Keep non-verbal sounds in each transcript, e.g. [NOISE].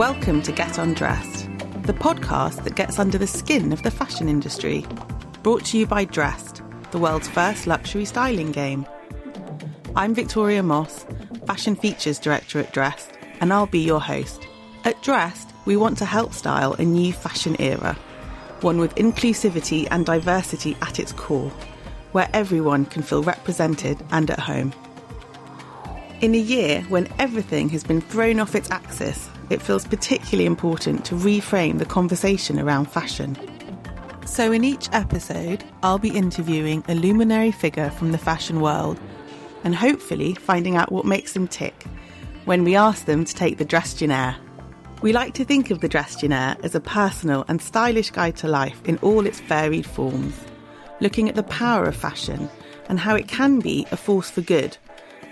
Welcome to Get Undressed, the podcast that gets under the skin of the fashion industry. Brought to you by Dressed, the world's first luxury styling game. I'm Victoria Moss, Fashion Features Director at Dressed, and I'll be your host. At Dressed, we want to help style a new fashion era, one with inclusivity and diversity at its core, where everyone can feel represented and at home. In a year when everything has been thrown off its axis, it feels particularly important to reframe the conversation around fashion. So, in each episode, I'll be interviewing a luminary figure from the fashion world and hopefully finding out what makes them tick when we ask them to take the Drestionnaire. We like to think of the Drestionnaire as a personal and stylish guide to life in all its varied forms, looking at the power of fashion and how it can be a force for good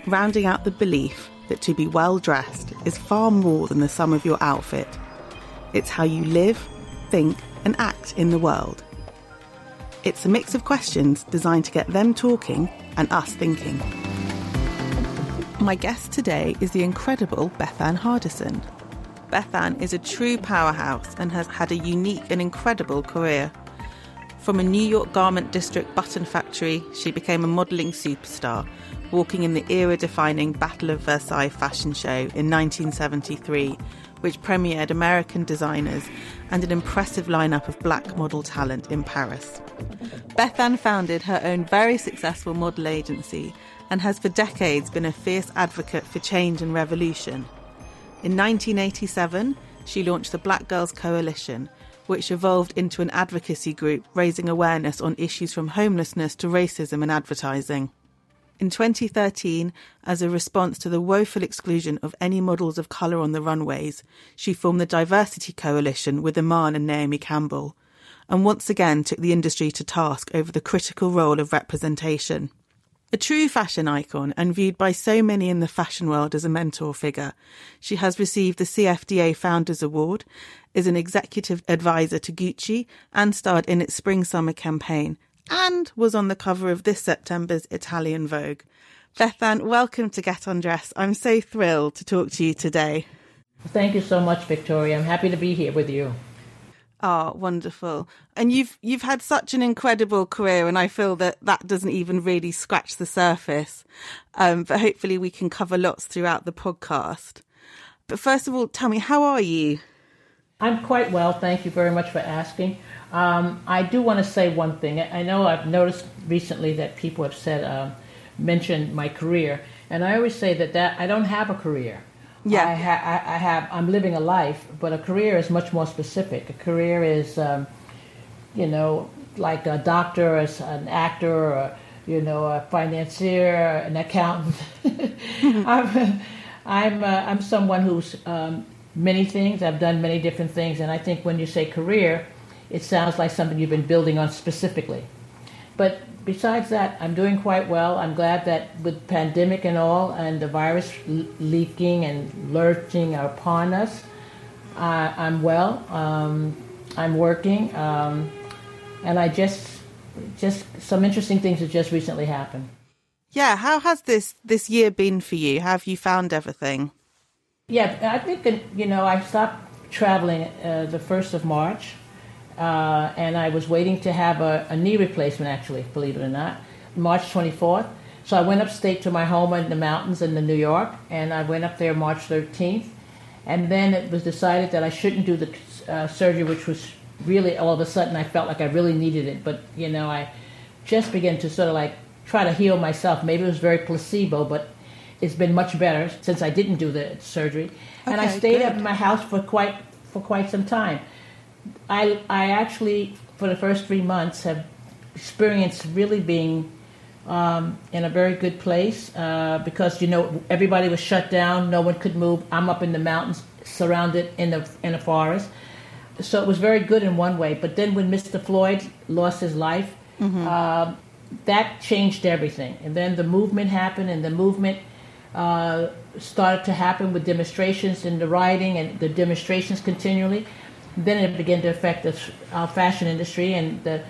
rounding out the belief that to be well dressed is far more than the sum of your outfit. It's how you live, think, and act in the world. It's a mix of questions designed to get them talking and us thinking. My guest today is the incredible Bethann Hardison. Bethann is a true powerhouse and has had a unique and incredible career. From a New York garment district button factory, she became a modelling superstar walking in the era defining Battle of Versailles fashion show in 1973, which premiered American designers and an impressive lineup of black model talent in Paris. Bethann founded her own very successful model agency and has for decades been a fierce advocate for change and revolution. In 1987, she launched the Black Girls Coalition, which evolved into an advocacy group raising awareness on issues from homelessness to racism and advertising. In 2013, as a response to the woeful exclusion of any models of colour on the runways, she formed the Diversity Coalition with Iman and Naomi Campbell, and once again took the industry to task over the critical role of representation. A true fashion icon and viewed by so many in the fashion world as a mentor figure, she has received the CFDA Founders Award, is an executive advisor to Gucci, and starred in its spring summer campaign, and was on the cover of this September's Italian Vogue. Bethann, welcome to Get Undressed. I'm so thrilled to talk to you today. Thank you so much, Victoria. I'm happy to be here with you. Oh, wonderful. And you've you've had such an incredible career and I feel that that doesn't even really scratch the surface. Um, but hopefully we can cover lots throughout the podcast. But first of all, tell me, how are you? I'm quite well. Thank you very much for asking. Um, I do want to say one thing. I know I've noticed recently that people have said, uh, mentioned my career, and I always say that, that I don't have a career. Yeah. I, ha- I have, I'm living a life, but a career is much more specific. A career is, um, you know, like a doctor, as an actor, or, you know, a financier, an accountant. [LAUGHS] I'm, I'm, uh, I'm someone who's um, many things. I've done many different things, and I think when you say career, it sounds like something you've been building on specifically. But besides that, I'm doing quite well. I'm glad that with pandemic and all, and the virus leaking and lurching upon us, uh, I'm well. Um, I'm working, um, and I just, just some interesting things have just recently happened. Yeah, how has this this year been for you? How have you found everything? Yeah, I think you know I stopped traveling uh, the first of March, uh, and I was waiting to have a, a, knee replacement, actually, believe it or not, March 24th. So I went upstate to my home in the mountains in the New York, and I went up there March 13th. And then it was decided that I shouldn't do the uh, surgery, which was really all of a sudden I felt like I really needed it. But, you know, I just began to sort of like try to heal myself. Maybe it was very placebo, but it's been much better since I didn't do the surgery. Okay, and I stayed good. at my house for quite for quite some time. I, I actually, for the first three months, have experienced really being um, in a very good place uh, because you know everybody was shut down, no one could move. I'm up in the mountains, surrounded in the in a forest, so it was very good in one way. But then when Mr. Floyd lost his life, mm-hmm. uh, that changed everything. And then the movement happened, and the movement uh, started to happen with demonstrations and the rioting and the demonstrations continually then it began to affect the, our fashion industry, and the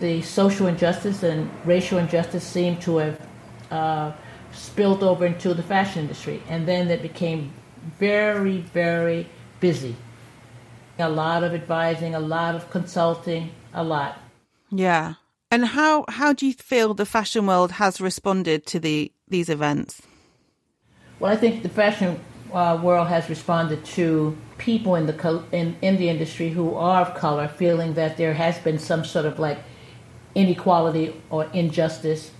the social injustice and racial injustice seemed to have uh, spilled over into the fashion industry, and then it became very, very busy. A lot of advising, a lot of consulting, a lot. Yeah. And how how do you feel the fashion world has responded to the these events? Well, I think the fashion uh, world has responded to people in the in, in the industry who are of color feeling that there has been some sort of like inequality or injustice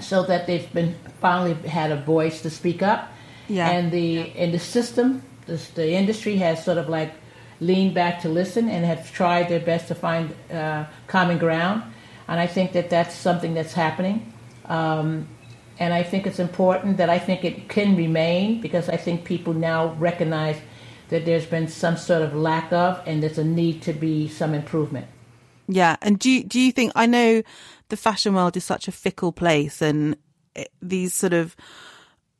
so that they've been finally had a voice to speak up. Yeah. and the in the system the, the industry has sort of like leaned back to listen and have tried their best to find uh, common ground. And i think that that's something that's happening. Um, and I think it's important that I think it can remain because I think people now recognize that there's been some sort of lack of and there's a need to be some improvement. Yeah, and do you, do you think I know the fashion world is such a fickle place and it, these sort of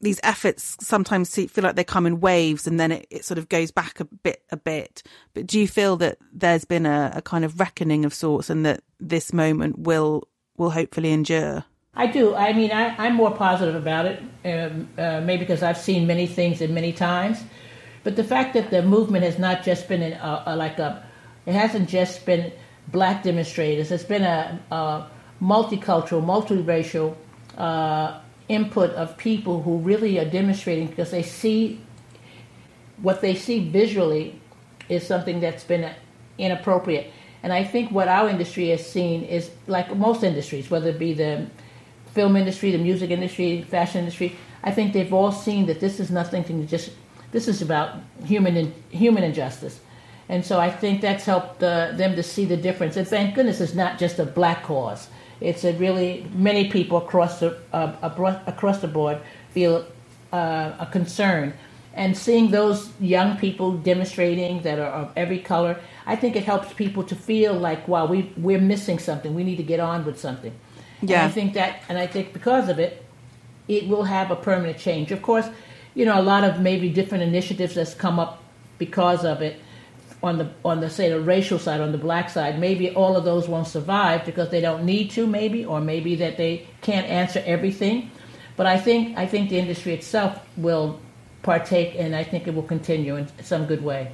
these efforts sometimes feel like they come in waves and then it, it, sort of goes back a bit a bit but do you feel that there's been a, a kind of reckoning of sorts and that this moment will will hopefully endure I do. I mean, I, am more positive about it, um, uh, maybe because I've seen many things and many times. But the fact that the movement has not just been in a, a, like a, it hasn't just been black demonstrators. It's been a, a multicultural, multiracial uh, input of people who really are demonstrating because they see what they see visually is something that's been inappropriate. And I think what our industry has seen is like most industries, whether it be the film industry, the music industry, fashion industry, I think they've all seen that this is nothing to just. This is about human in, human injustice, and so I think that's helped uh, them to see the difference. And thank goodness it's not just a black cause. It's a really many people across the uh, across the board feel uh, a concern, and seeing those young people demonstrating that are of every color, I think it helps people to feel like, wow, we we're missing something. We need to get on with something. Yeah. And I think that, and I think because of it, it will have a permanent change. Of course, you know, a lot of maybe different initiatives that's come up because of it on the on the say the racial side, on the black side, maybe all of those won't survive because they don't need to, maybe, or maybe that they can't answer everything. But I think I think the industry itself will partake, and I think it will continue in some good way.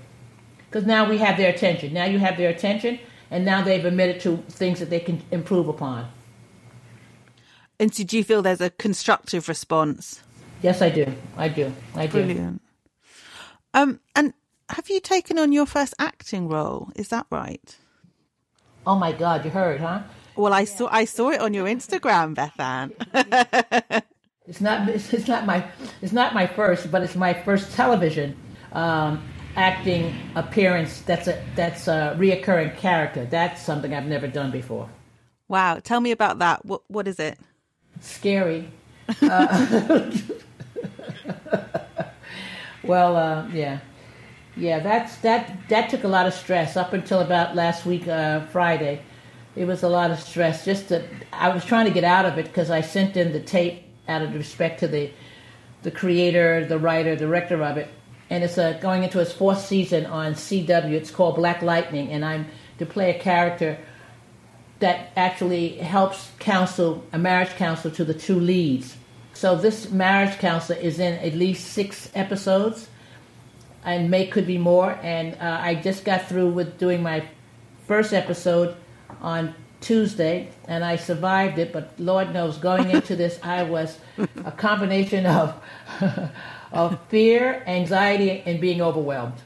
Because now we have their attention. Now you have their attention, and now they've admitted to things that they can improve upon. And so do you feel there's a constructive response? Yes, I do. I do. I do. Brilliant. Um, and have you taken on your first acting role? Is that right? Oh my God, you heard, huh? Well, I saw I saw it on your Instagram, Bethann. [LAUGHS] it's not it's, not my it's not my first, but it's my first television um, acting appearance. That's a that's a reoccurring character. That's something I've never done before. Wow, tell me about that. What what is it? Scary. Uh, [LAUGHS] well, uh, yeah, yeah. That's that. That took a lot of stress up until about last week, uh, Friday. It was a lot of stress. Just to, I was trying to get out of it because I sent in the tape out of respect to the the creator, the writer, director of it, and it's uh, going into its fourth season on CW. It's called Black Lightning, and I'm to play a character that actually helps counsel a marriage counselor to the two leads. So this marriage counselor is in at least six episodes, and may could be more. And uh, I just got through with doing my first episode on Tuesday, and I survived it. But Lord knows, going [LAUGHS] into this, I was a combination of [LAUGHS] of fear, anxiety, and being overwhelmed.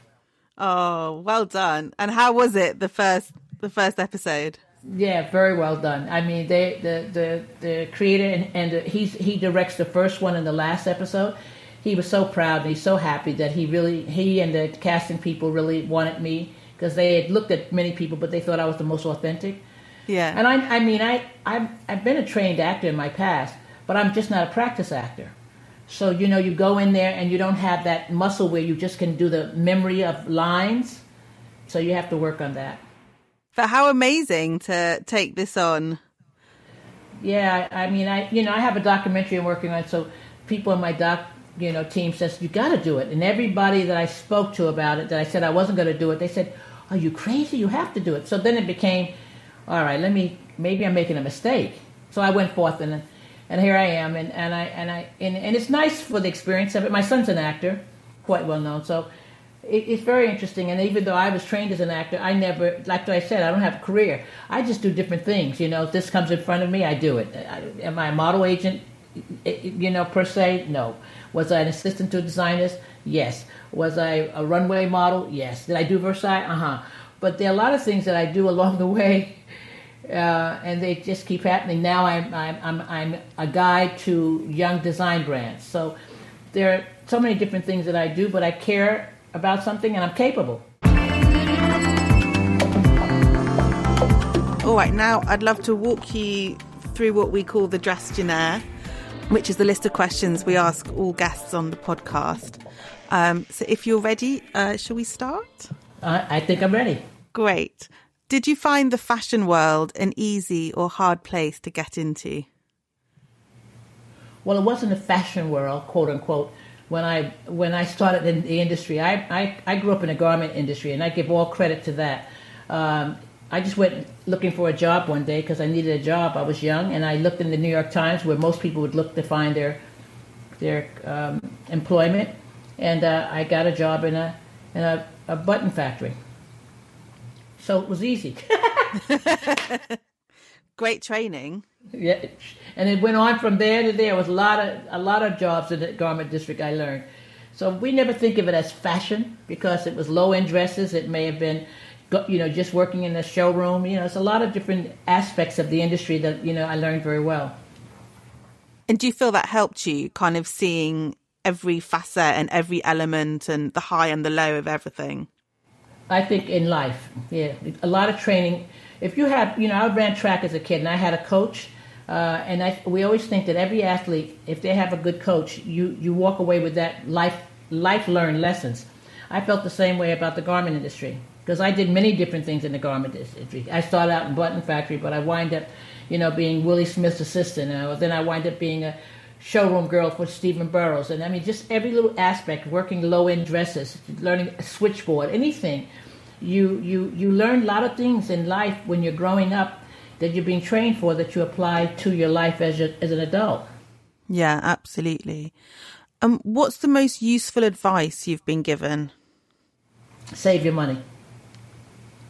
Oh, well done! And how was it the first the first episode? Yeah, very well done. I mean, they the the the creator and, and the, he's he directs the first one and the last episode. He was so proud and he's so happy that he really he and the casting people really wanted me because they had looked at many people, but they thought I was the most authentic. Yeah. And I I mean I I've, I've been a trained actor in my past, but I'm just not a practice actor. So you know, you go in there and you don't have that muscle where you just can do the memory of lines. So you have to work on that. But how amazing to take this on. Yeah, I mean, I you know, I have a documentary I'm working on, so people in my doc, you know, team says you got to do it, and everybody that I spoke to about it, that I said I wasn't going to do it, they said, "Are you crazy? You have to do it." So then it became, all right, let me maybe I'm making a mistake. So I went forth and and here I am, and, and I and I and, and it's nice for the experience of it. My son's an actor, quite well known, so it's very interesting. And even though I was trained as an actor, I never, like I said, I don't have a career. I just do different things. You know, if this comes in front of me, I do it. I, am I a model agent? You know, per se, no. Was I an assistant to designers? Yes. Was I a runway model? Yes. Did I do Versailles? Uh huh. But there are a lot of things that I do [LAUGHS] along the way, uh, and they just keep happening. Now I'm, I'm, I'm, I'm a guide to young design brands. So there are so many different things that I do, but I care about something and I'm capable. All right, now I'd love to walk you through what we call the Drestionnaire, which is the list of questions we ask all guests on the podcast. Um, so if you're ready, uh, shall we start? Uh, I think I'm ready. Great. Did you find the fashion world an easy or hard place to get into? Well, it wasn't a fashion world, quote unquote, when I when I started in the industry. I, I, I grew up in the garment industry, and I give all credit to that. Um, I just went looking for a job one day because I needed a job. I was young, and I looked in the New York Times, where most people would look to find their their um, employment, and uh, I got a job in a in a, a button factory. So it was easy. [LAUGHS] [LAUGHS] Great training. Yeah, and it went on from there to there. It was a lot of a lot of jobs in the garment district. I learned. So we never think of it as fashion because it was low end dresses. It may have been, you know, just working in the showroom. You know, it's a lot of different aspects of the industry that you know I learned very well. And do you feel that helped you, kind of seeing every facet and every element and the high and the low of everything? I think in life, yeah, a lot of training. If you have, you know, I ran track as a kid, and I had a coach, uh, and I, we always think that every athlete, if they have a good coach, you you walk away with that life life learned lessons. I felt the same way about the garment industry because I did many different things in the garment industry. I started out in button factory, but I wind up, you know, being Willie Smith's assistant. And then I wind up being a showroom girl for Stephen Burrows. And I mean, just every little aspect, working low end dresses, learning a switchboard, anything. You, you, you learn a lot of things in life when you're growing up that you're being trained for that you apply to your life as, a, as an adult. Yeah, absolutely. Um, what's the most useful advice you've been given? Save your money.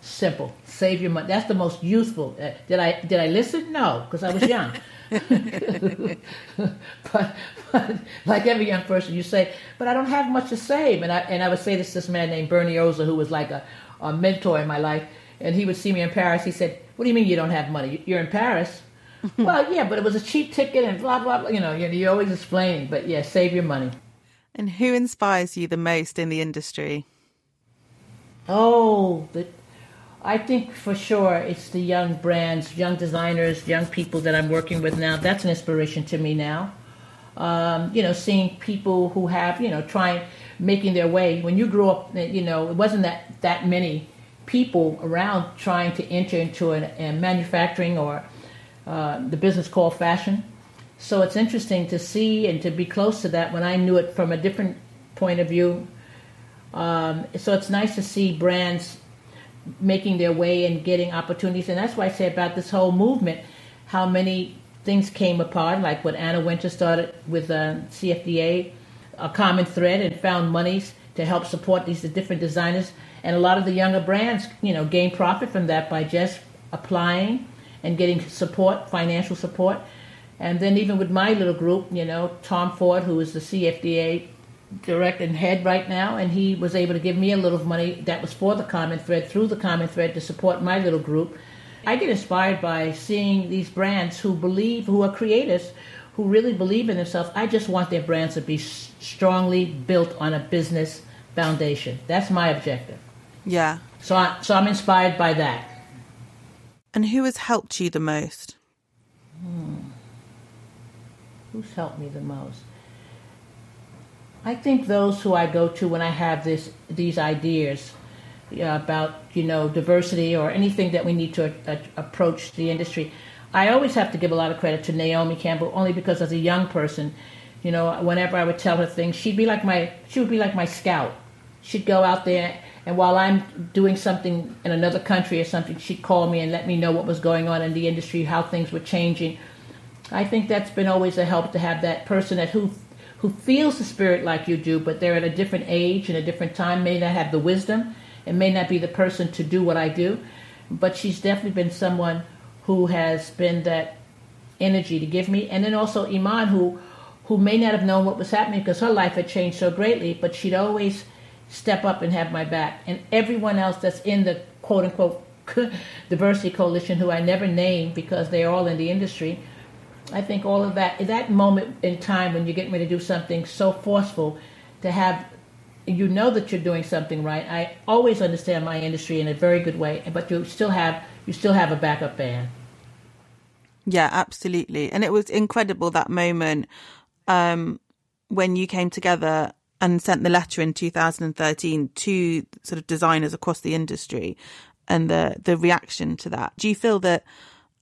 Simple. Save your money. That's the most useful. Uh, did I did I listen? No, because I was young. [LAUGHS] [LAUGHS] but, but, like every young person, you say, "But I don't have much to save." And I and I would say this to this man named Bernie Ozer, who was like a, a mentor in my life, and he would see me in Paris. He said, "What do you mean you don't have money? You're in Paris." [LAUGHS] well, yeah, but it was a cheap ticket and blah blah blah. You know, you're always explaining. But yeah, save your money. And who inspires you the most in the industry? Oh, the I think for sure it's the young brands, young designers, young people that I'm working with now. That's an inspiration to me now. Um, you know, seeing people who have, you know, trying, making their way. When you grew up, you know, it wasn't that, that many people around trying to enter into a, a manufacturing or uh, the business called fashion. So it's interesting to see and to be close to that when I knew it from a different point of view. Um, so it's nice to see brands making their way and getting opportunities. And that's why I say about this whole movement, how many things came apart, like what Anna Wintour started with uh, CFDA, a common thread, and found monies to help support these different designers. And a lot of the younger brands, you know, gain profit from that by just applying and getting support, financial support. And then even with my little group, you know, Tom Ford, who is the CFDA direct and head right now, and he was able to give me a little money that was for the Common Thread through the Common Thread to support my little group. I get inspired by seeing these brands who believe, who are creators, who really believe in themselves. I just want their brands to be strongly built on a business foundation. That's my objective. Yeah. So, I, so I'm inspired by that. And who has helped you the most? Hmm. Who's helped me the most? I think those who I go to when I have this these ideas about you know diversity or anything that we need to a, approach the industry, I always have to give a lot of credit to Naomi Campbell only because as a young person, you know, whenever I would tell her things, she'd be like my she would be like my scout. She'd go out there and while I'm doing something in another country or something, she'd call me and let me know what was going on in the industry, how things were changing. I think that's been always a help to have that person that who who feels the spirit like you do, but they're at a different age and a different time, may not have the wisdom, and may not be the person to do what I do. But she's definitely been someone who has been that energy to give me. And then also Iman, who who may not have known what was happening because her life had changed so greatly, but she'd always step up and have my back. And everyone else that's in the quote unquote diversity coalition, who I never name because they're all in the industry, I think all of that, that moment in time when you're getting ready to do something so forceful, to have, you know that you're doing something right. I always understand my industry in a very good way, but you still have, you still have a backup band. Yeah, absolutely. And it was incredible that moment um, when you came together and sent the letter in 2013 to sort of designers across the industry and the the reaction to that. Do you feel that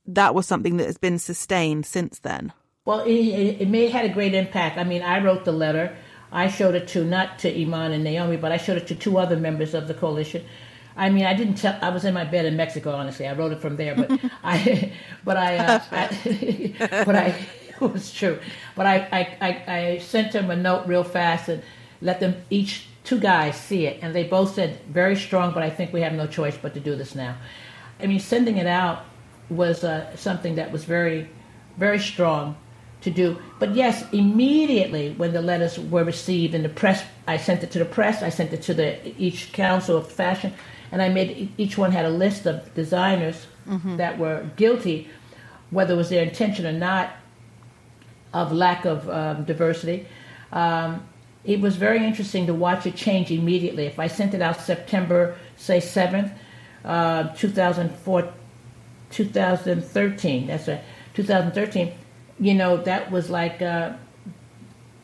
that was something that has been sustained since then? Well, it, it, may have had a great impact. I mean, I wrote the letter. I showed it to not to Iman and Naomi, but I showed it to two other members of the coalition. I mean, I didn't tell. I was in my bed in Mexico. Honestly, I wrote it from there. But [LAUGHS] I, but I, uh, I [LAUGHS] but I, [LAUGHS] it was true. But I, I, I, I sent him a note real fast and let them each two guys see it, and they both said very strong. But I think we have no choice but to do this now. I mean, sending it out was uh, something that was very, very strong to do. But yes, immediately when the letters were received in the press, I sent it to the press. I sent it to the each council of fashion and I made each one had a list of designers mm-hmm. that were guilty, whether it was their intention or not, of lack of um, diversity. Um, it was very interesting to watch it change immediately. If I sent it out September, say 7th, uh, 2004, 2013, that's right, 2013, you know, that was like uh,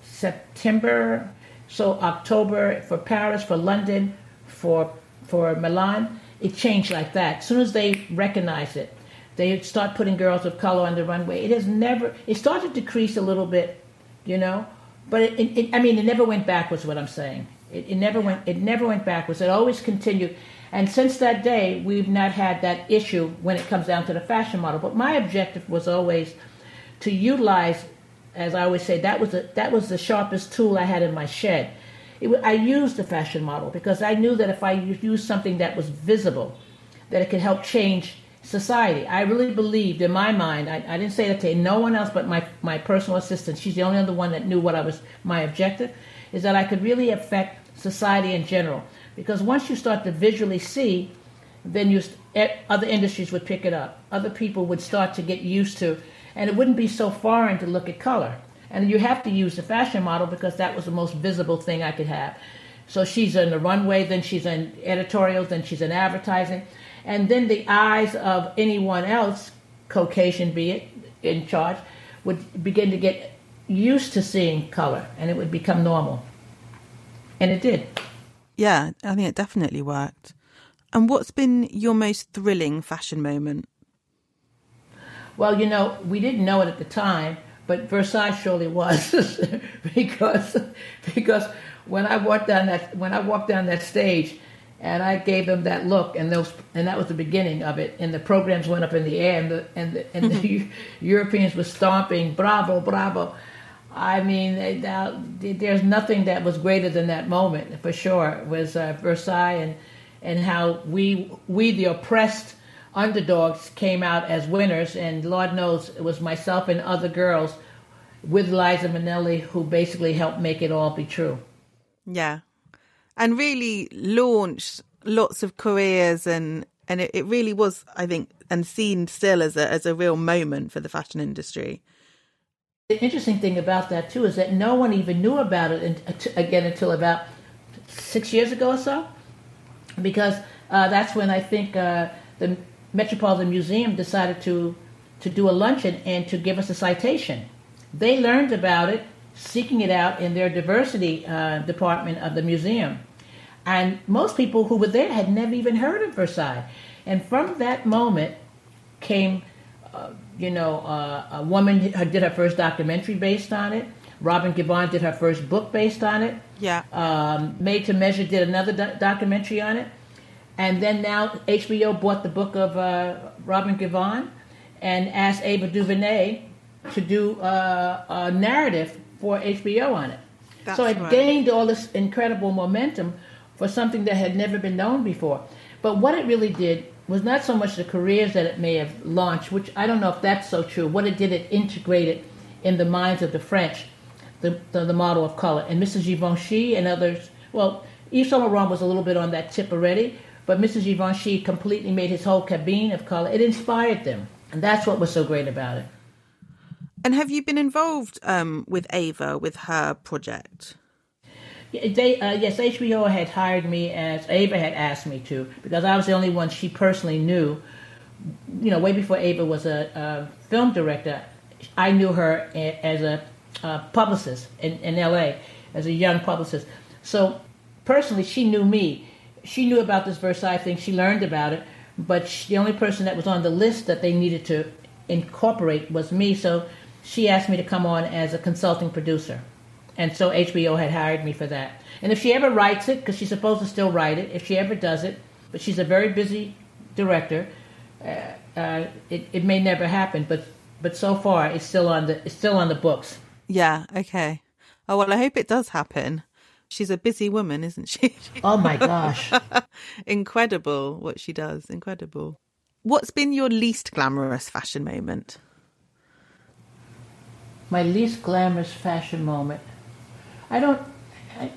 September, so October for Paris, for London, for for Milan, it changed like that. As soon as they recognized it, they start putting girls of color on the runway. It has never. It started to decrease a little bit, you know, but it, it, it, I mean, it never went backwards. What I'm saying, it, never went. It never went backwards. It always continued. And since that day, we've not had that issue when it comes down to the fashion model. But my objective was always to utilize, as I always say, that was the, that was the sharpest tool I had in my shed I used the fashion model because I knew that if I used something that was visible, that it could help change society. I really believed in my mind, I, I, didn't say that to no one else but my, my personal assistant. She's the only other one that knew what I was, my objective, is that I could really affect society in general. Because once you start to visually see, then you, other industries would pick it up. Other people would start to get used to, and it wouldn't be so foreign to look at color. And you have to use the fashion model because that was the most visible thing I could have. So she's in the runway, then she's in editorials, then she's in advertising. And then the eyes of anyone else, Caucasian be it, in charge, would begin to get used to seeing color and it would become normal. And it did. Yeah, I think it definitely worked. And what's been your most thrilling fashion moment? Well, you know, we didn't know it at the time, but Versailles surely was [LAUGHS] because because when I walked down that when I walked down that stage and I gave them that look and those and that was the beginning of it. And the programs went up in the air and the and the, and the [LAUGHS] Europeans were stomping bravo bravo. I mean there's nothing that was greater than that moment for sure. It was uh, Versailles and and how we we the oppressed underdogs came out as winners, and Lord knows it was myself and other girls with Liza Minnelli who basically helped make it all be true. Yeah, and really launched lots of careers, and and it, it really was, I think, and seen still as a as a real moment for the fashion industry. The interesting thing about that too is that no one even knew about it again until about six years ago or so, because uh, that's when I think uh, the Metropolitan Museum decided to, to do a luncheon and to give us a citation. They learned about it, seeking it out in their diversity uh, department of the museum. And most people who were there had never even heard of Versailles. And from that moment came, uh, you know, uh, a woman did her first documentary based on it. Robin Givhan did her first book based on it. Yeah. Um, Made to Measure did another do- documentary on it. And then now HBO bought the book of uh, Robin Givhan and asked Ava DuVernay to do uh, a narrative for HBO on it. That's so it right. gained all this incredible momentum for something that had never been known before. But what it really did was not so much the careers that it may have launched, which I don't know if that's so true. What it did, it integrated in the minds of the French the, the, the model of color. And Mrs. Givenchy and others, well, Yves Saint Laurent was a little bit on that tip already, but Mrs. Givenchy completely made his whole cabine of color. It inspired them. And that's what was so great about it. And have you been involved um, with Ava with her project? They, uh, yes, HBO had hired me as Ava had asked me to because I was the only one she personally knew. You know, way before Ava was a, a film director, I knew her as a uh, publicist in, in LA, as a young publicist. So personally, she knew me. She knew about this Versailles thing. She learned about it, but she, the only person that was on the list that they needed to incorporate was me. So she asked me to come on as a consulting producer. And so HBO had hired me for that. And if she ever writes it, because she's supposed to still write it, if she ever does it, but she's a very busy director, uh, uh, it, it may never happen. But but so far, it's still on the it's still on the books. Yeah, okay. Oh, well, I hope it does happen. She's a busy woman, isn't she? [LAUGHS] Oh my gosh! incredible what she does. Incredible. What's been your least glamorous fashion moment? my least glamorous fashion moment. I don't. I,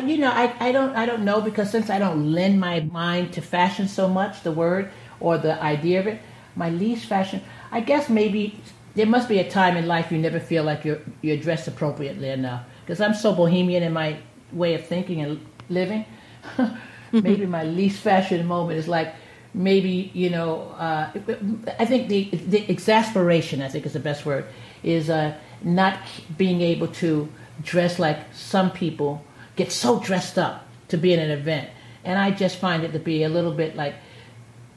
you, know, I, I don't I don't know because since I don't lend my mind to fashion so much, the word or the idea of it, my least fashion. I guess maybe there must be a time in life you never feel like you're you're dressed appropriately enough. Because I'm so bohemian in my way of thinking and living. [LAUGHS] maybe my least fashion moment is like maybe you know uh, I think the the exasperation I think is the best word is uh, not being able to dress like some people get so dressed up to be in an event, and I just find it to be a little bit like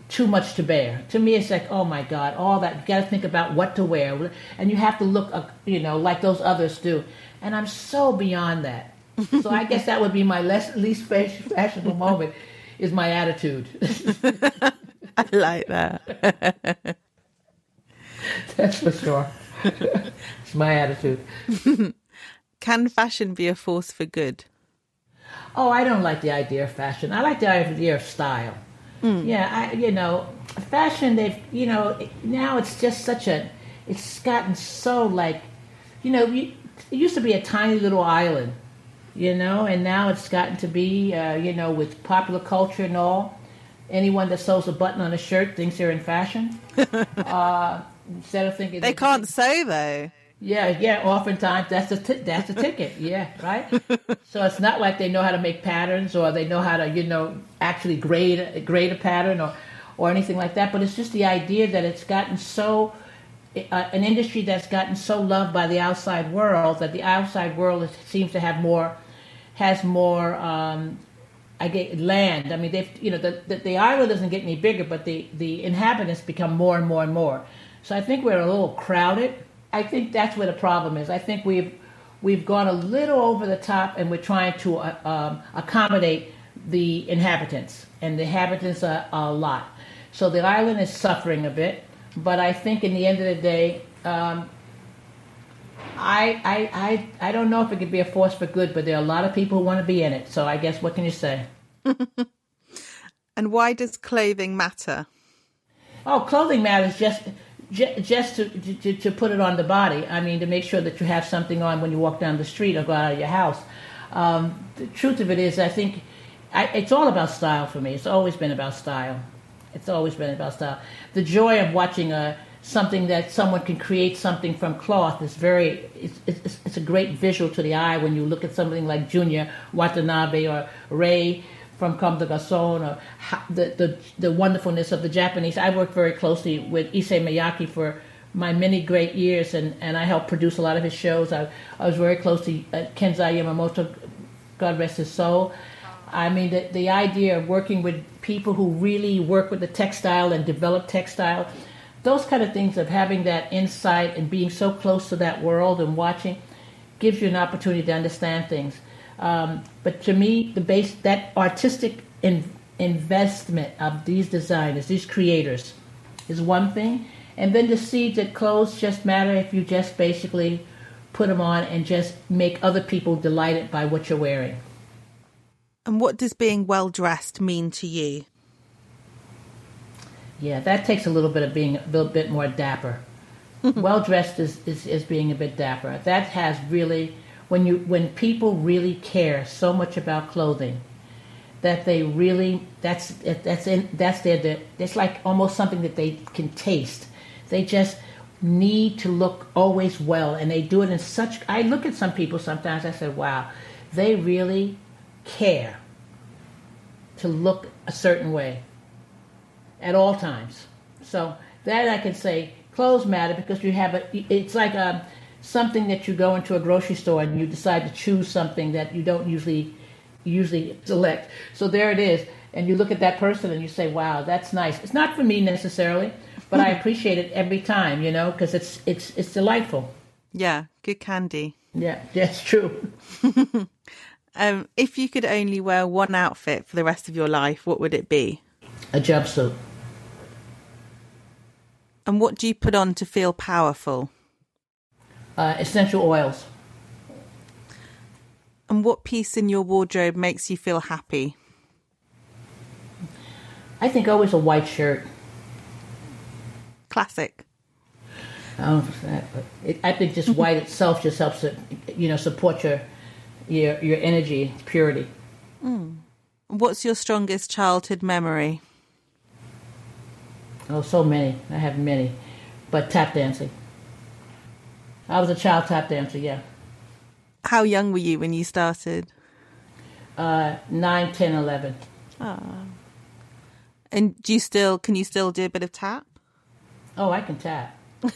too much to bear. To me, it's like, oh my God, all that. You got to think about what to wear, and you have to look, uh, you know, like those others do. And I'm so beyond that. So I guess that would be my less, least fashionable moment, is my attitude. [LAUGHS] I like that. [LAUGHS] That's for sure. [LAUGHS] it's my attitude. [LAUGHS] Can fashion be a force for good? Oh, I don't like the idea of fashion. I like the idea of style. Yeah, I, you know, fashion. They've, you know, now it's just such a. It's gotten so like, you know, it used to be a tiny little island, you know, and now it's gotten to be, uh, you know, with popular culture and all. Anyone that sews a button on a shirt thinks they're in fashion. [LAUGHS] uh, instead of thinking They can't say though. yeah, yeah. Oftentimes, that's the that's the ticket. Yeah, right. [LAUGHS] so it's not like they know how to make patterns or they know how to, you know, actually grade grade a pattern or or anything like that. But it's just the idea that it's gotten so uh, an industry that's gotten so loved by the outside world that the outside world is, seems to have more has more. Um, I get land. I mean, they've you know the, the the island doesn't get any bigger, but the the inhabitants become more and more and more. So I think we're a little crowded. I think that's where the problem is. I think we've we've gone a little over the top, and we're trying to uh, um, accommodate the inhabitants, and the inhabitants are, are a lot. So the island is suffering a bit. But I think in the end of the day, um, I, I, I, I don't know if it could be a force for good, but there are a lot of people who want to be in it. So I guess what can you say? [LAUGHS] And why does clothing matter? Oh, clothing matters just ju- just to, to to put it on the body. I mean, to make sure that you have something on when you walk down the street or go out of your house. Um, the truth of it is, I think I, it's all about style for me. It's always been about style. It's always been about style. The joy of watching a something that someone can create something from cloth is very it's, it's, it's a great visual to the eye when you look at something like Junya Watanabe or Rei from Comme des Garçons or the, the the wonderfulness of the Japanese. I worked very closely with Issey Miyake for my many great years, and, and I helped produce a lot of his shows. I, I was very close to uh, Kansai Yamamoto, God rest his soul. I mean, the, the idea of working with people who really work with the textile and develop textile, those kind of things of having that insight and being so close to that world and watching gives you an opportunity to understand things. Um, but to me, the base that artistic in, investment of these designers, these creators, is one thing, and then to see that clothes just matter if you just basically put them on and just make other people delighted by what you're wearing. And what does being well dressed mean to you? Yeah, that takes a little bit of being a little bit more dapper. [LAUGHS] well dressed is, is, is being a bit dapper. That has really when you when people really care so much about clothing that they really that's that's in that's their it's like almost something that they can taste. They just need to look always well and they do it in such I look at some people sometimes I said, Wow, they really care to look a certain way at all times. So that I can say clothes matter because you have a. It's like a um, something that you go into a grocery store and you decide to choose something that you don't usually usually select. So there it is, and you look at that person and you say, "Wow, that's nice." It's not for me necessarily, but I [LAUGHS] appreciate it every time, you know, because it's it's it's delightful. Yeah, good candy. Yeah, that's true. [LAUGHS] um, if you could only wear one outfit for the rest of your life, what would it be? A jumpsuit. And what do you put on to feel powerful? Uh, essential oils. And what piece in your wardrobe makes you feel happy? I think always a white shirt. Classic. I don't know that, but it, I think just white [LAUGHS] itself just helps it, you know, support your your your energy, purity. Mm. What's your strongest childhood memory? Oh, so many. I have many. But tap dancing. I was a child tap dancer, yeah. How young were you when you started? Uh, 9, 10, 11. Ah. And do you still, can you still do a bit of tap? Oh, I can tap. [LAUGHS]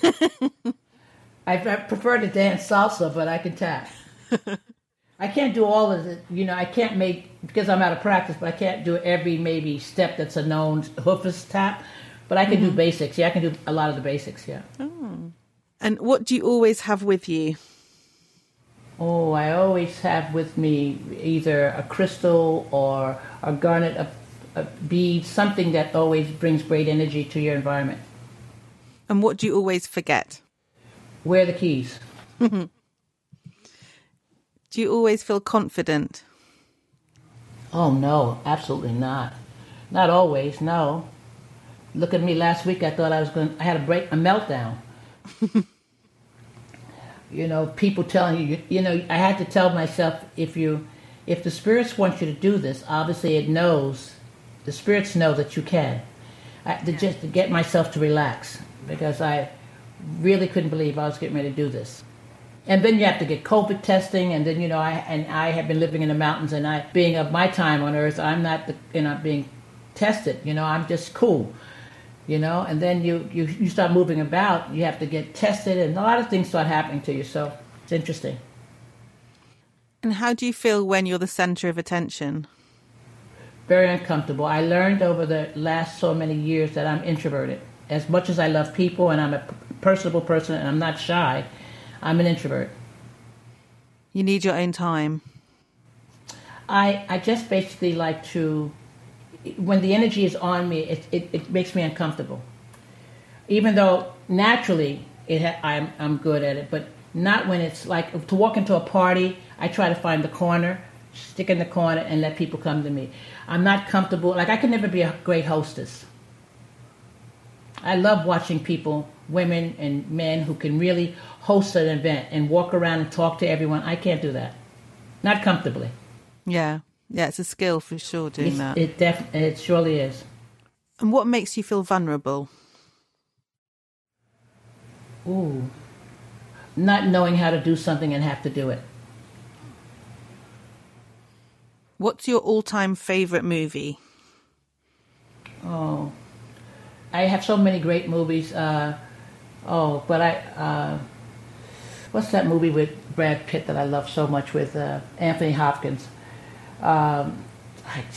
I, I prefer to dance salsa, but I can tap. [LAUGHS] I can't do all of it. You know, I can't make, because I'm out of practice, but I can't do every maybe step that's a known hoofist tap. But I can mm-hmm. do basics. Yeah, I can do a lot of the basics. Yeah. Oh. And what do you always have with you? Oh, I always have with me either a crystal or a garnet, a, a bead, something that always brings great energy to your environment. And what do you always forget? Where the keys. Mm-hmm. do you always feel confident? Oh, no, absolutely not. Not always, no. Look at me last week. I thought I was going. I had a break, a meltdown. [LAUGHS] you know, people telling you. You know, I had to tell myself if you, if the spirits want you to do this, obviously it knows. The spirits know that you can. I, to just to get myself to relax because I really couldn't believe I was getting ready to do this. And then you have to get COVID testing, and then you know, I and I have been living in the mountains, and I, being of my time on Earth, I'm not, the, you know, being tested. You know, I'm just cool you know, and then you, you, you start moving about, you have to get tested, and a lot of things start happening to you. So it's interesting. And how do you feel when you're the center of attention? Very uncomfortable. I learned over the last so many years that I'm introverted. As much as I love people and I'm a personable person and I'm not shy, I'm an introvert. You need your own time. I, I just basically like to when the energy is on me, it, it, it makes me uncomfortable. Even though naturally it ha- I'm, I'm good at it, but not when it's like to walk into a party, I try to find the corner, stick in the corner, and let people come to me. I'm not comfortable. Like, I can never be a great hostess. I love watching people, women and men, who can really host an event and walk around and talk to everyone. I can't do that. Not comfortably. Yeah. Yeah, it's a skill for sure doing it's, that. It def- it surely is. And what makes you feel vulnerable? Ooh, not knowing how to do something and have to do it. What's your all-time favorite movie? Oh, I have so many great movies. Uh, oh, but I, uh, what's that movie with Brad Pitt that I love so much with uh, Anthony Hopkins? Um,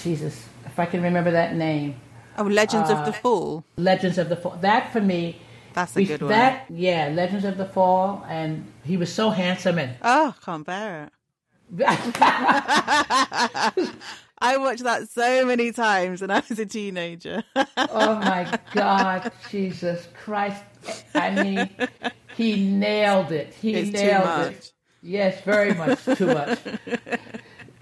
Jesus, if I can remember that name. Oh, Legends uh, of the Fall. Legends of the Fall. That for me. That's a good one. That yeah, Legends of the Fall, and he was so handsome and oh, can't bear it. [LAUGHS] I watched that so many times when I was a teenager. oh my God, Jesus Christ! I mean, he nailed it. He It's too nailed much. it. Yes, very much too much.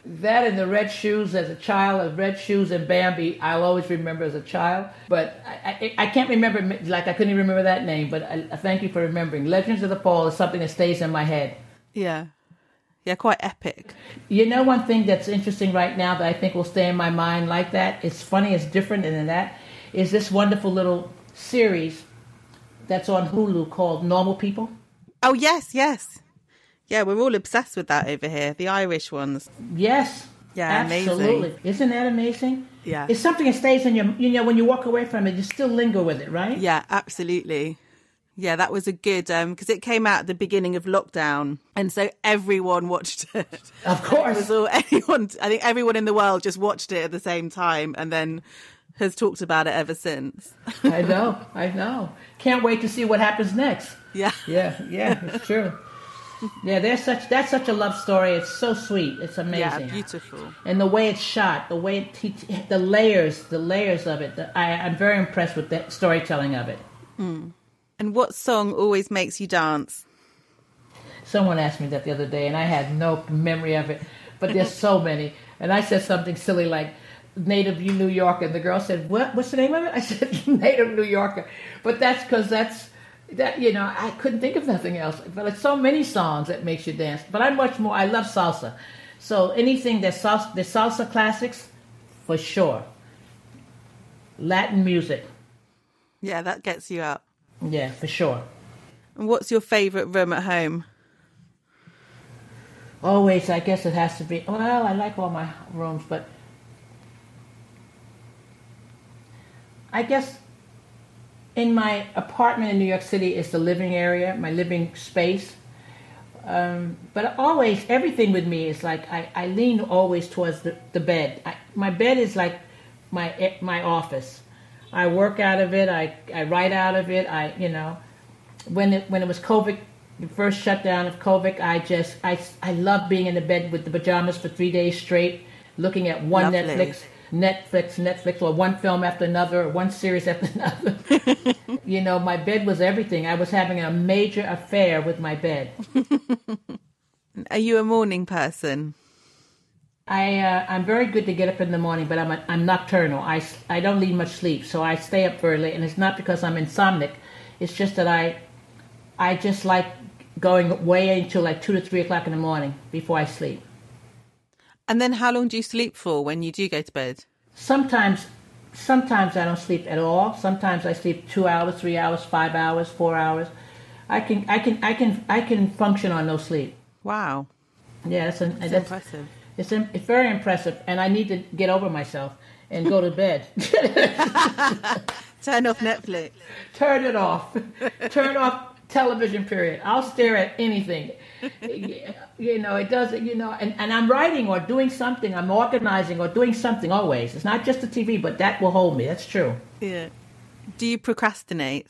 That and the red shoes as a child, the red shoes and Bambi, I'll always remember as a child. But I, I, I can't remember, like I couldn't even remember that name. But I, I thank you for remembering. Legends of the Fall is something that stays in my head. Yeah. Yeah, quite epic. You know, one thing that's interesting right now that I think will stay in my mind like that, it's funny, it's different than that, is this wonderful little series that's on Hulu called Normal People. Oh, yes, yes. Yeah, we're all obsessed with that over here. The Irish ones. Yes. Yeah, amazing. absolutely. Isn't that amazing? Yeah. It's something that stays in your, you know, when you walk away from it, you still linger with it, right? Yeah, absolutely. Yeah, that was a good um because it came out at the beginning of lockdown, and so everyone watched it. [LAUGHS] Of course. was all [LAUGHS] anyone. I think everyone in the world just watched it at the same time, and then has talked about it ever since. I know. I know. Can't wait to see what happens next. [LAUGHS] Yeah, Yeah, yeah, it's true. Yeah, there's such that's such a love story. It's so sweet. It's amazing. yeah, beautiful. and the way it's shot, the way it, he, the layers, the layers of it. The, I, I'm very impressed with the storytelling of it. Hmm. And what song always makes you dance? Someone asked me that the other day, and I had no memory of it. But there's so [LAUGHS] many, and I said something silly like "Native New Yorker," and the girl said, "What? What's the name of it?" I said, [LAUGHS] "Native New Yorker," but that's because that's that you know I couldn't think of nothing else. But it's so many songs that makes you dance. But I'm much more. I love salsa, so anything that's salsa, the salsa classics, for sure. Latin music, Yeah, that gets you up. yeah, for sure. And what's your favourite room at home? Always, I guess it has to be. Well, I like all my rooms, but I guess in my apartment in New York City is the living area, my living space. Um, but always, everything with me is like I, I lean always towards the, the bed. I, my bed is like my my office. I work out of it. I, I write out of it. I you know when it when it was COVID, the first shutdown of COVID, I just I I love being in the bed with the pajamas for three days straight, looking at one Lovely. Netflix, Netflix, Netflix, or one film after another, one series after [LAUGHS] another. [LAUGHS] you know, my bed was everything. I was having a major affair with my bed. [LAUGHS] Are you a morning person? I uh, I'm very good to get up in the morning, but I'm a, I'm nocturnal. I I don't need much sleep, so I stay up very late, and it's not because I'm insomnic. It's just that I I just like going way until like two to three o'clock in the morning before I sleep. And then how long do you sleep for when you do go to bed? Sometimes sometimes I don't sleep at all. Sometimes I sleep two hours, three hours, five hours, four hours. I can I can I can I can function on no sleep. Wow, Yeah, that's, an, that's, that's impressive. It's, it's very impressive, and I need to get over myself and go to bed. [LAUGHS] Turn off Netflix. Turn it off. Turn off television. Period. I'll stare at anything. [LAUGHS] You know, it doesn't. You know, and, and I'm writing or doing something. I'm organizing or doing something. Always. It's not just the TV, but that will hold me. That's true. Yeah. Do you procrastinate?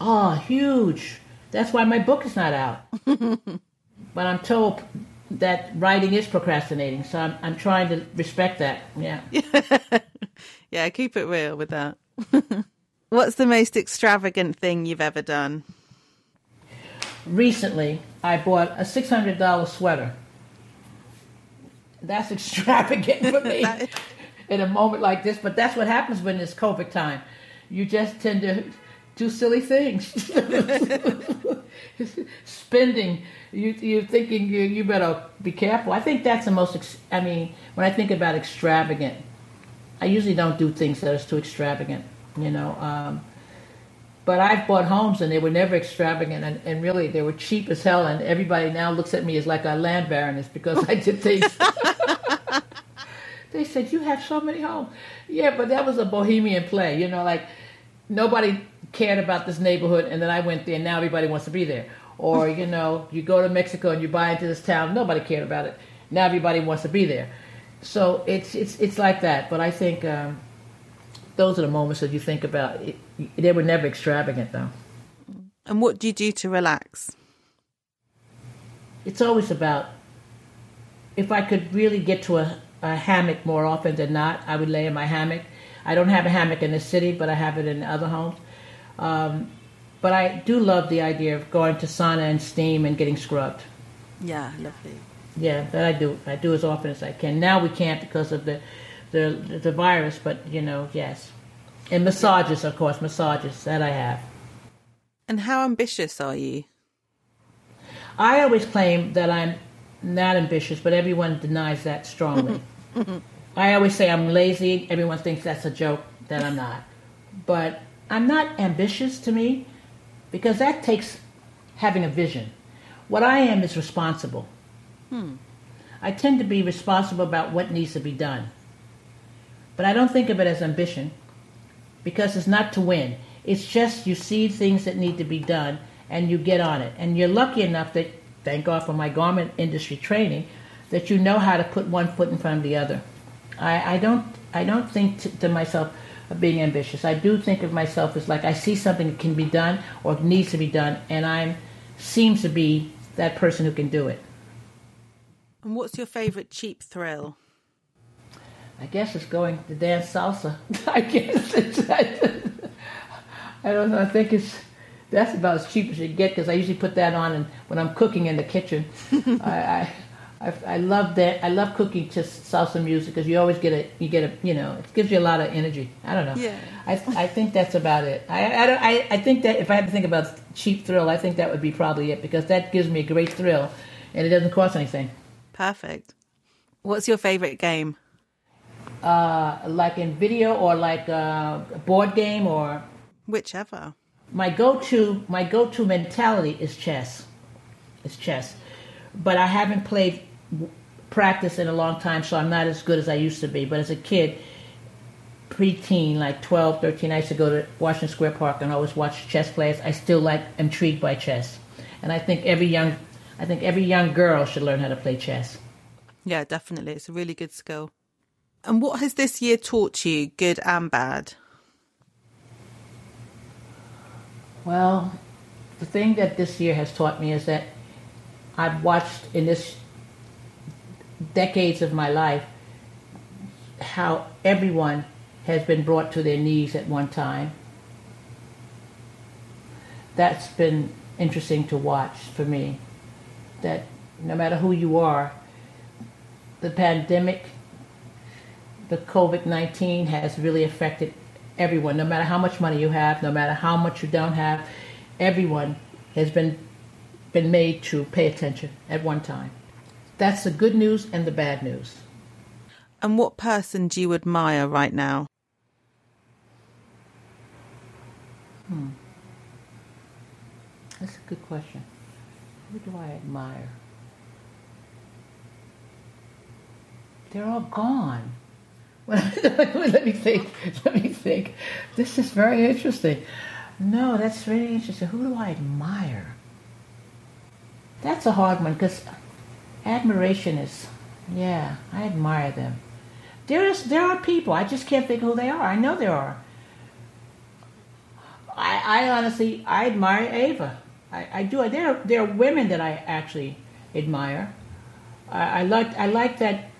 Oh, huge. That's why my book is not out. [LAUGHS] but I'm told that writing is procrastinating, so I'm, I'm trying to respect that. Yeah. [LAUGHS] Yeah, keep it real with that. What's the most extravagant thing you've ever done? Recently I bought a six hundred dollar sweater. That's [LAUGHS] extravagant for me [LAUGHS] in a moment like this, but that's what happens when it's COVID time. You just tend to do silly things. [LAUGHS] Spending, you you're thinking you you better be careful. I think that's the most. Ex- I mean, when I think about extravagant, I usually don't do things that are too extravagant. You know. Um, but I've bought homes and they were never extravagant and, and really they were cheap as hell and everybody now looks at me as like a land baroness because I did things. [LAUGHS] they said, You have so many homes. Yeah, but that was a bohemian play, you know, like nobody cared about this neighborhood and then I went there and now everybody wants to be there. Or, you [LAUGHS] know, you go to Mexico and you buy into this town, nobody cared about it. Now everybody wants to be there. So it's it's it's like that. But I think um, those are the moments that you think about. It, they were never extravagant, though. And what do you do to relax? It's always about if I could really get to a, a hammock more often than not, I would lay in my hammock. I don't have a hammock in the city, but I have it in other homes. Um, but I do love the idea of going to sauna and steam and getting scrubbed. Yeah, lovely. Yeah, that I do. I do as often as I can. Now we can't because of the the the virus, but you know, yes. And massages, of course, massages that I have. And how ambitious are you? I always claim that I'm not ambitious, but everyone denies that strongly. [LAUGHS] I always say I'm lazy. Everyone thinks that's a joke that I'm not. But I'm not ambitious to me because that takes having a vision. What I am is responsible. Hmm. I tend to be responsible about what needs to be done. But I don't think of it as ambition because it's not to win. It's just you see things that need to be done and you get on it. And you're lucky enough that, thank God for my garment industry training, that you know how to put one foot in front of the other. I, I don't I don't think to, to myself of being ambitious. I do think of myself as like I see something that can be done or needs to be done, and I'm seems to be that person who can do it. And what's your favorite cheap thrill? I guess it's going to dance salsa. [LAUGHS] I guess it's. I, I don't know. I think it's that's about as cheap as you get because I usually put that on and when I'm cooking in the kitchen. [LAUGHS] I, I I, I love that. I love cooking just salsa music because you always get a you get a you know it gives you a lot of energy. I don't know. Yeah. I I think that's about it. I I, don't, I I think that if I had to think about cheap thrill, I think that would be probably it because that gives me a great thrill, and it doesn't cost anything. Perfect. What's your favorite game? Uh, like in video or like a board game or whichever. My go-to my go-to mentality is chess. It's chess but I haven't played practice in a long time, so I'm not as good as I used to be. But as a kid, preteen, like 12, 13, I used to go to Washington Square Park and always watch chess players. I still like intrigued by chess, and I think every young, I think every young girl should learn how to play chess. Yeah, definitely, it's a really good skill. And what has this year taught you, good and bad? Well, the thing that this year has taught me is that I've watched in this decades of my life how everyone has been brought to their knees at one time. That's been interesting to watch for me. That no matter who you are, the pandemic, the COVID 19 has really affected everyone. No matter how much money you have, no matter how much you don't have, everyone has been been made to pay attention at one time. That's the good news and the bad news. And what person do you admire right now? Hmm. That's a good question. Who do I admire? They're all gone. [LAUGHS] let me think. Let me think. This is very interesting. No, that's really interesting. Who do I admire? That's a hard one because admiration is, yeah, I admire them. There is, there are people I just can't think who they are. I know there are. I, I honestly, I admire Ava. I, I do. There, are, there are women that I actually admire. I, I like, I like that.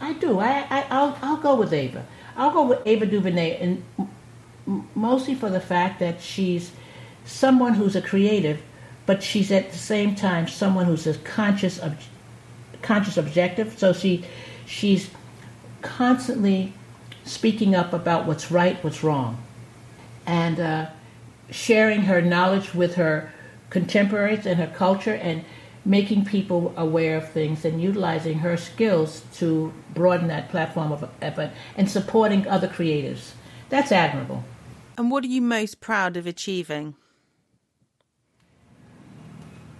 I do. I, I, I'll, I'll go with Ava. I'll go with Ava DuVernay, and mostly for the fact that she's someone who's a creative but she's at the same time someone who's a conscious ob- conscious objective. So she she's constantly speaking up about what's right, what's wrong, and uh, sharing her knowledge with her contemporaries and her culture and making people aware of things and utilizing her skills to broaden that platform of effort and supporting other creatives. That's admirable. And what are you most proud of achieving?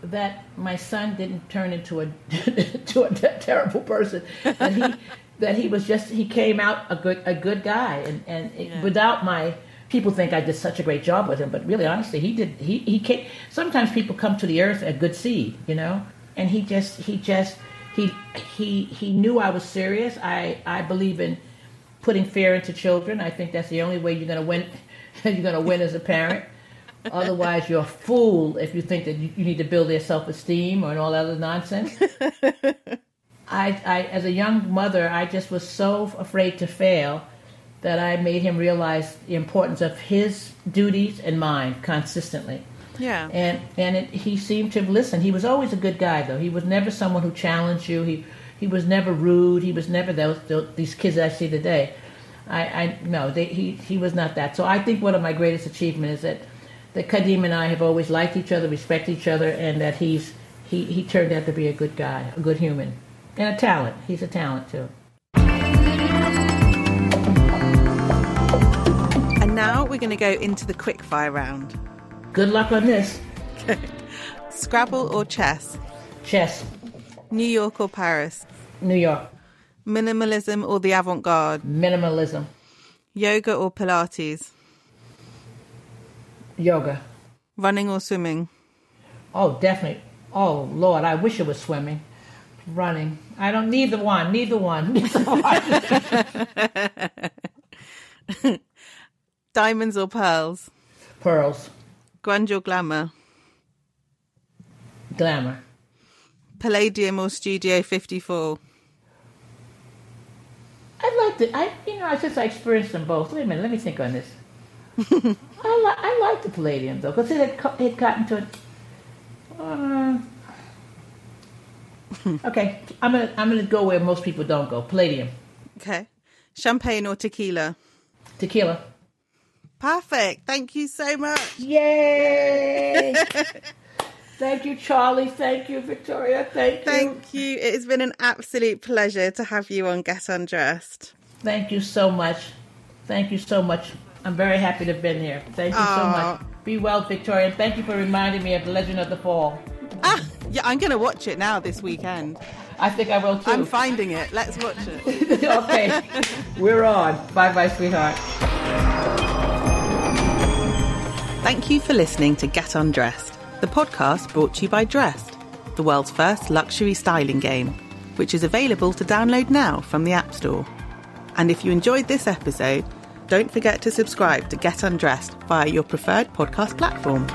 that my son didn't turn into a [LAUGHS] to a terrible person. That he [LAUGHS] that he was just he came out a good a good guy, and and yeah. without my people think I did such a great job with him, but really honestly, he did he he came. Sometimes people come to the earth a good seed, you know, and he just he just he he he knew I was serious. I I believe in putting fear into children. I think that's the only way you're going to win. [LAUGHS] you're going to win as a parent. Otherwise, you're a fool if you think that you, you need to build their self esteem or all that other nonsense. [LAUGHS] I, I, as a young mother, I just was so afraid to fail that I made him realize the importance of his duties and mine consistently. Yeah. And and it, he seemed to listen. He was always a good guy, though. He was never someone who challenged you. He he was never rude. He was never those, those these kids that I see today. I, I no, they, he he was not that. So I think one of my greatest achievements is that that Kadim and I have always liked each other, respect each other, and that he's he he turned out to be a good guy, a good human, and a talent. He's a talent too. Now we're going to go into the quickfire round. Good luck on this. [LAUGHS] Scrabble or chess? Chess, New York or Paris? New York, Minimalism or the avant garde? minimalism, Yoga or Pilates? yoga. Running or swimming? Oh, definitely. Oh Lord, I wish it was swimming, running. I don't neither one, neither one. Neither one. [LAUGHS] [LAUGHS] Diamonds or pearls? Pearls, Grunge or glamour? glamour, Palladium or Studio 54? I'd like to. I you know I since I experienced them both. Wait a minute, let me think on this. [LAUGHS] I like I like the Palladium though because it had co- it gotten to it. Uh, okay, I'm gonna I'm gonna go where most people don't go. Palladium, Okay. Champagne or tequila? tequila. Perfect. Thank you so much. Yay! [LAUGHS] Thank you, Charlie. Thank you, Victoria. Thank you. Thank you. It has been an absolute pleasure to have you on Get Undressed. Thank you so much. Thank you so much. I'm very happy to have been here. Thank you so much. Be well, Victoria. Thank you for reminding me of the Legend of the Fall. Ah, yeah, I'm going to watch it now this weekend. I think I will too. I'm finding it. Let's watch it. [LAUGHS] okay, [LAUGHS] we're on. Bye bye, sweetheart. Thank you for listening to Get Undressed, the podcast brought to you by Dressed, the world's first luxury styling game, which is available to download now from the App Store. And if you enjoyed this episode, don't forget to subscribe to Get Undressed via your preferred podcast platform.